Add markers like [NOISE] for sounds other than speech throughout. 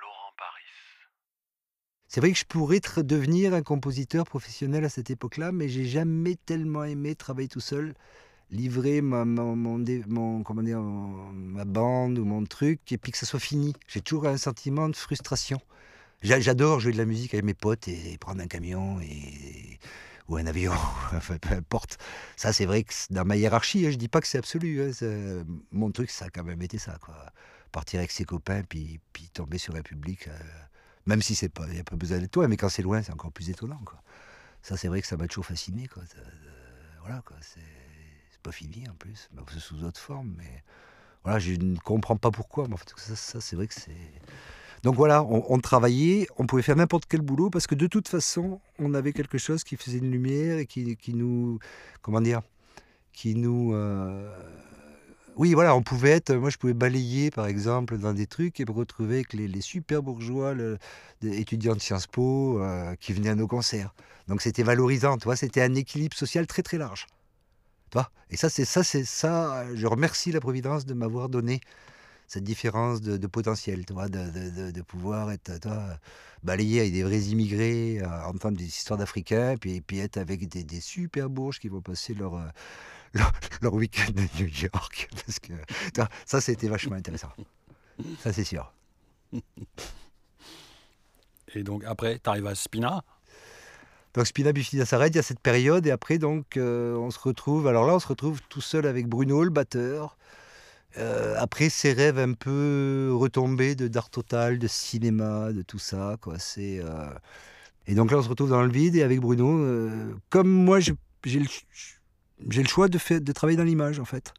Laurent Paris. C'est vrai que je pourrais devenir un compositeur professionnel à cette époque-là, mais j'ai jamais tellement aimé travailler tout seul, livrer ma, mon, comment dire, ma bande ou mon truc, et puis que ça soit fini. J'ai toujours un sentiment de frustration. J'a- J'adore jouer de la musique avec mes potes et, prendre un camion et, ou un avion, [LAUGHS] enfin, peu importe. Ça, c'est vrai que dans ma hiérarchie, hein, je dis pas que c'est absolu. hein, c'est- mon truc, ça a quand même été ça. Quoi. Partir avec ses copains, puis, puis tomber sur un public. euh, même si c'est pas, il n'y a pas besoin d'être loin, mais quand c'est loin, c'est encore plus étonnant. Quoi. Ça, c'est vrai que ça m'a toujours fasciné. Quoi. Euh, voilà, quoi. C'est, pas fini en plus, sous d'autres formes. Mais voilà, je ne comprends pas pourquoi. Mais en fait, ça, c'est vrai que c'est. Donc voilà, on, travaillait, on pouvait faire n'importe quel boulot parce que de toute façon, on avait quelque chose qui faisait une lumière et qui, nous, comment dire, qui nous, euh, oui, voilà, on pouvait être, moi je pouvais balayer par exemple dans des trucs et me retrouver avec les, les super bourgeois, le- des étudiants de Sciences Po euh, qui venaient à nos concerts. Donc c'était valorisant, tu vois, c'était un équilibre social très très large. Tu vois? Et ça, c'est ça, c'est ça, je remercie la Providence de m'avoir donné cette différence de, de potentiel, tu vois, de, pouvoir être, balayer avec des vrais immigrés, euh, entendre des histoires d'Africains, puis, puis être avec des, des super bourges qui vont passer leur, euh, [LAUGHS] leur, leur week-end à New York. [LAUGHS] Parce que tu vois, ça, c'était vachement intéressant. Ça, c'est sûr. Et donc après, tu arrives à Spina. Donc Spina Bifida s'arrête, il y a cette période, et après, donc, euh, on se retrouve, alors là, on se retrouve tout seul avec Bruno, le batteur. Euh, après, ses rêves un peu retombés de d'art total, de cinéma, de tout ça, quoi. C'est... euh, Et donc là, on se retrouve dans le vide, et avec Bruno, euh, comme moi, j'ai le, choix de, de travailler dans l'image, en fait.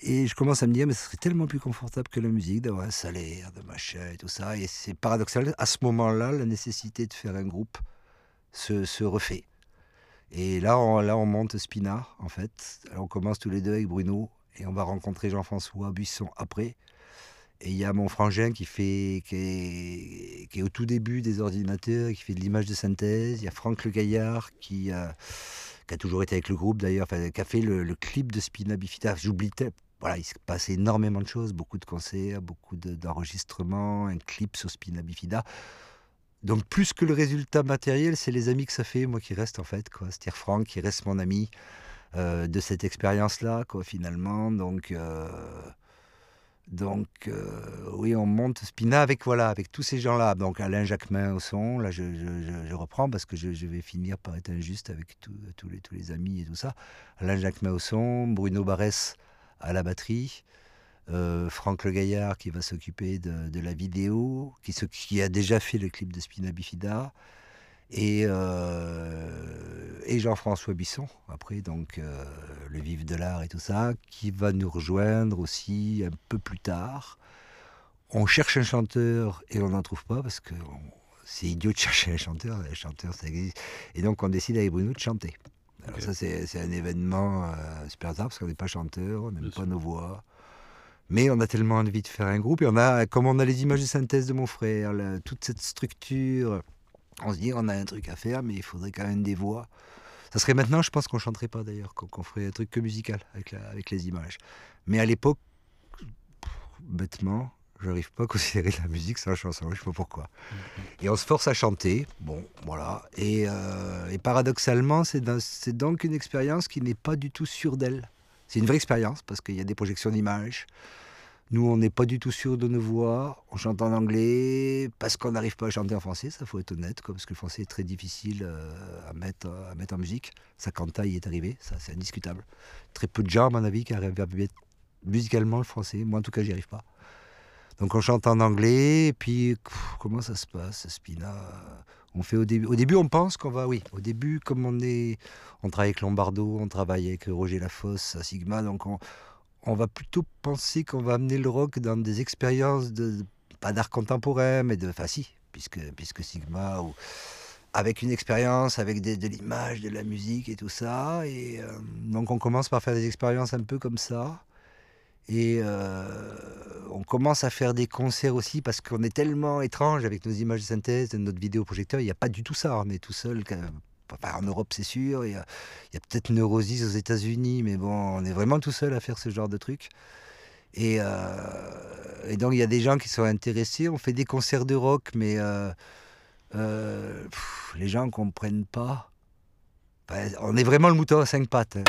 Et je commence à me dire, mais ce serait tellement plus confortable que la musique, d'avoir un salaire, de machin et tout ça. Et c'est paradoxal, à ce moment-là, la nécessité de faire un groupe se, se refait. Et là on, là, on monte Spina, en fait. Alors, on commence tous les deux avec Bruno, et on va rencontrer Jean-François Buisson après. Et il y a mon frangin qui, fait, qui, est, au tout début des ordinateurs, qui fait de l'image de synthèse. Il y a Franck Le Gaillard qui, euh, a toujours été avec le groupe d'ailleurs, enfin, qui a fait le, clip de Spina Bifida. J'oublie voilà, il se passe énormément de choses, beaucoup de concerts, beaucoup de- d'enregistrements, un clip sur Spina Bifida. Donc plus que le résultat matériel, c'est les amis que ça fait, moi qui reste en fait. C'est-à-dire Franck qui reste mon ami euh, de cette expérience-là, quoi, finalement. Donc, euh, donc euh, oui, on monte Spina avec voilà, avec tous ces gens-là. Donc Alain Jacquemin au son, là je, je- reprends parce que je, vais finir par être injuste avec tous tous les, tous les amis et tout ça. Alain Jacquemin au son, Bruno Barès à la batterie. Franck Le Gaillard qui va s'occuper de, la vidéo, qui, qui a déjà fait le clip de Spina Bifida, et, et Jean-François Bisson, après, donc euh, le vif de l'art et tout ça, qui va nous rejoindre aussi un peu plus tard. On cherche un chanteur et on n'en trouve pas parce que c'est idiot de [LAUGHS] chercher un chanteur, un chanteur ça existe. Et donc on décide avec Bruno de chanter. Alors ça c'est un événement euh, super tard parce qu'on n'est pas chanteur, on n'aime pas sûr. nos voix. Mais on a tellement envie de faire un groupe et on a, comme on a les images de synthèse de mon frère, la- toute cette structure, on se dit on a un truc à faire, mais il faudrait quand même des voix. Ça serait maintenant, je pense qu'on chanterait pas d'ailleurs, qu'on ferait un truc que musical avec, les images. Mais à l'époque, bêtement, j'arrive pas à considérer la musique sans chanson, je sais pas pourquoi. Et on se force à chanter, bon, voilà. Et, euh, et paradoxalement, c'est donc une expérience qui n'est pas du tout sûre d'elle. C'est une vraie expérience parce qu'il y a des projections d'images. Nous, on n'est pas du tout sûr de nos voix. On chante en anglais parce qu'on n'arrive pas à chanter en français, ça faut être honnête, parce que le français est très difficile euh, à, mettre, à mettre en musique. Ça, Kanta y est arrivé, ça c'est indiscutable. Très peu de gens, à mon avis, qui arrivent à musicalement le français. Moi, en tout cas, j'y arrive pas. Donc on chante en anglais, et puis comment ça se passe, Spina? On fait au début. Au début, on pense qu'on va, oui. Au début, comme on est, on travaille avec Lombardo, on travaille avec Roger Lafosse à Sigma, donc on, on va plutôt penser qu'on va amener le rock dans des expériences de pas d'art contemporain, mais de, enfin si, puisque puisque Sigma ou avec une expérience, avec de l'image, de la musique et tout ça, et euh, donc on commence par faire des expériences un peu comme ça. Et euh, on commence à faire des concerts aussi parce qu'on est tellement étrange avec nos images de synthèse, notre vidéoprojecteur. Il n'y a pas du tout ça. On est tout seul. En Europe, c'est sûr. Il y a, peut-être Neurosis aux États-Unis, mais bon, on est vraiment tout seul à faire ce genre de truc. Et, euh, donc il y a des gens qui sont intéressés. On fait des concerts de rock, mais euh, euh, les gens ne comprennent pas. On est vraiment le mouton à cinq pattes. hein.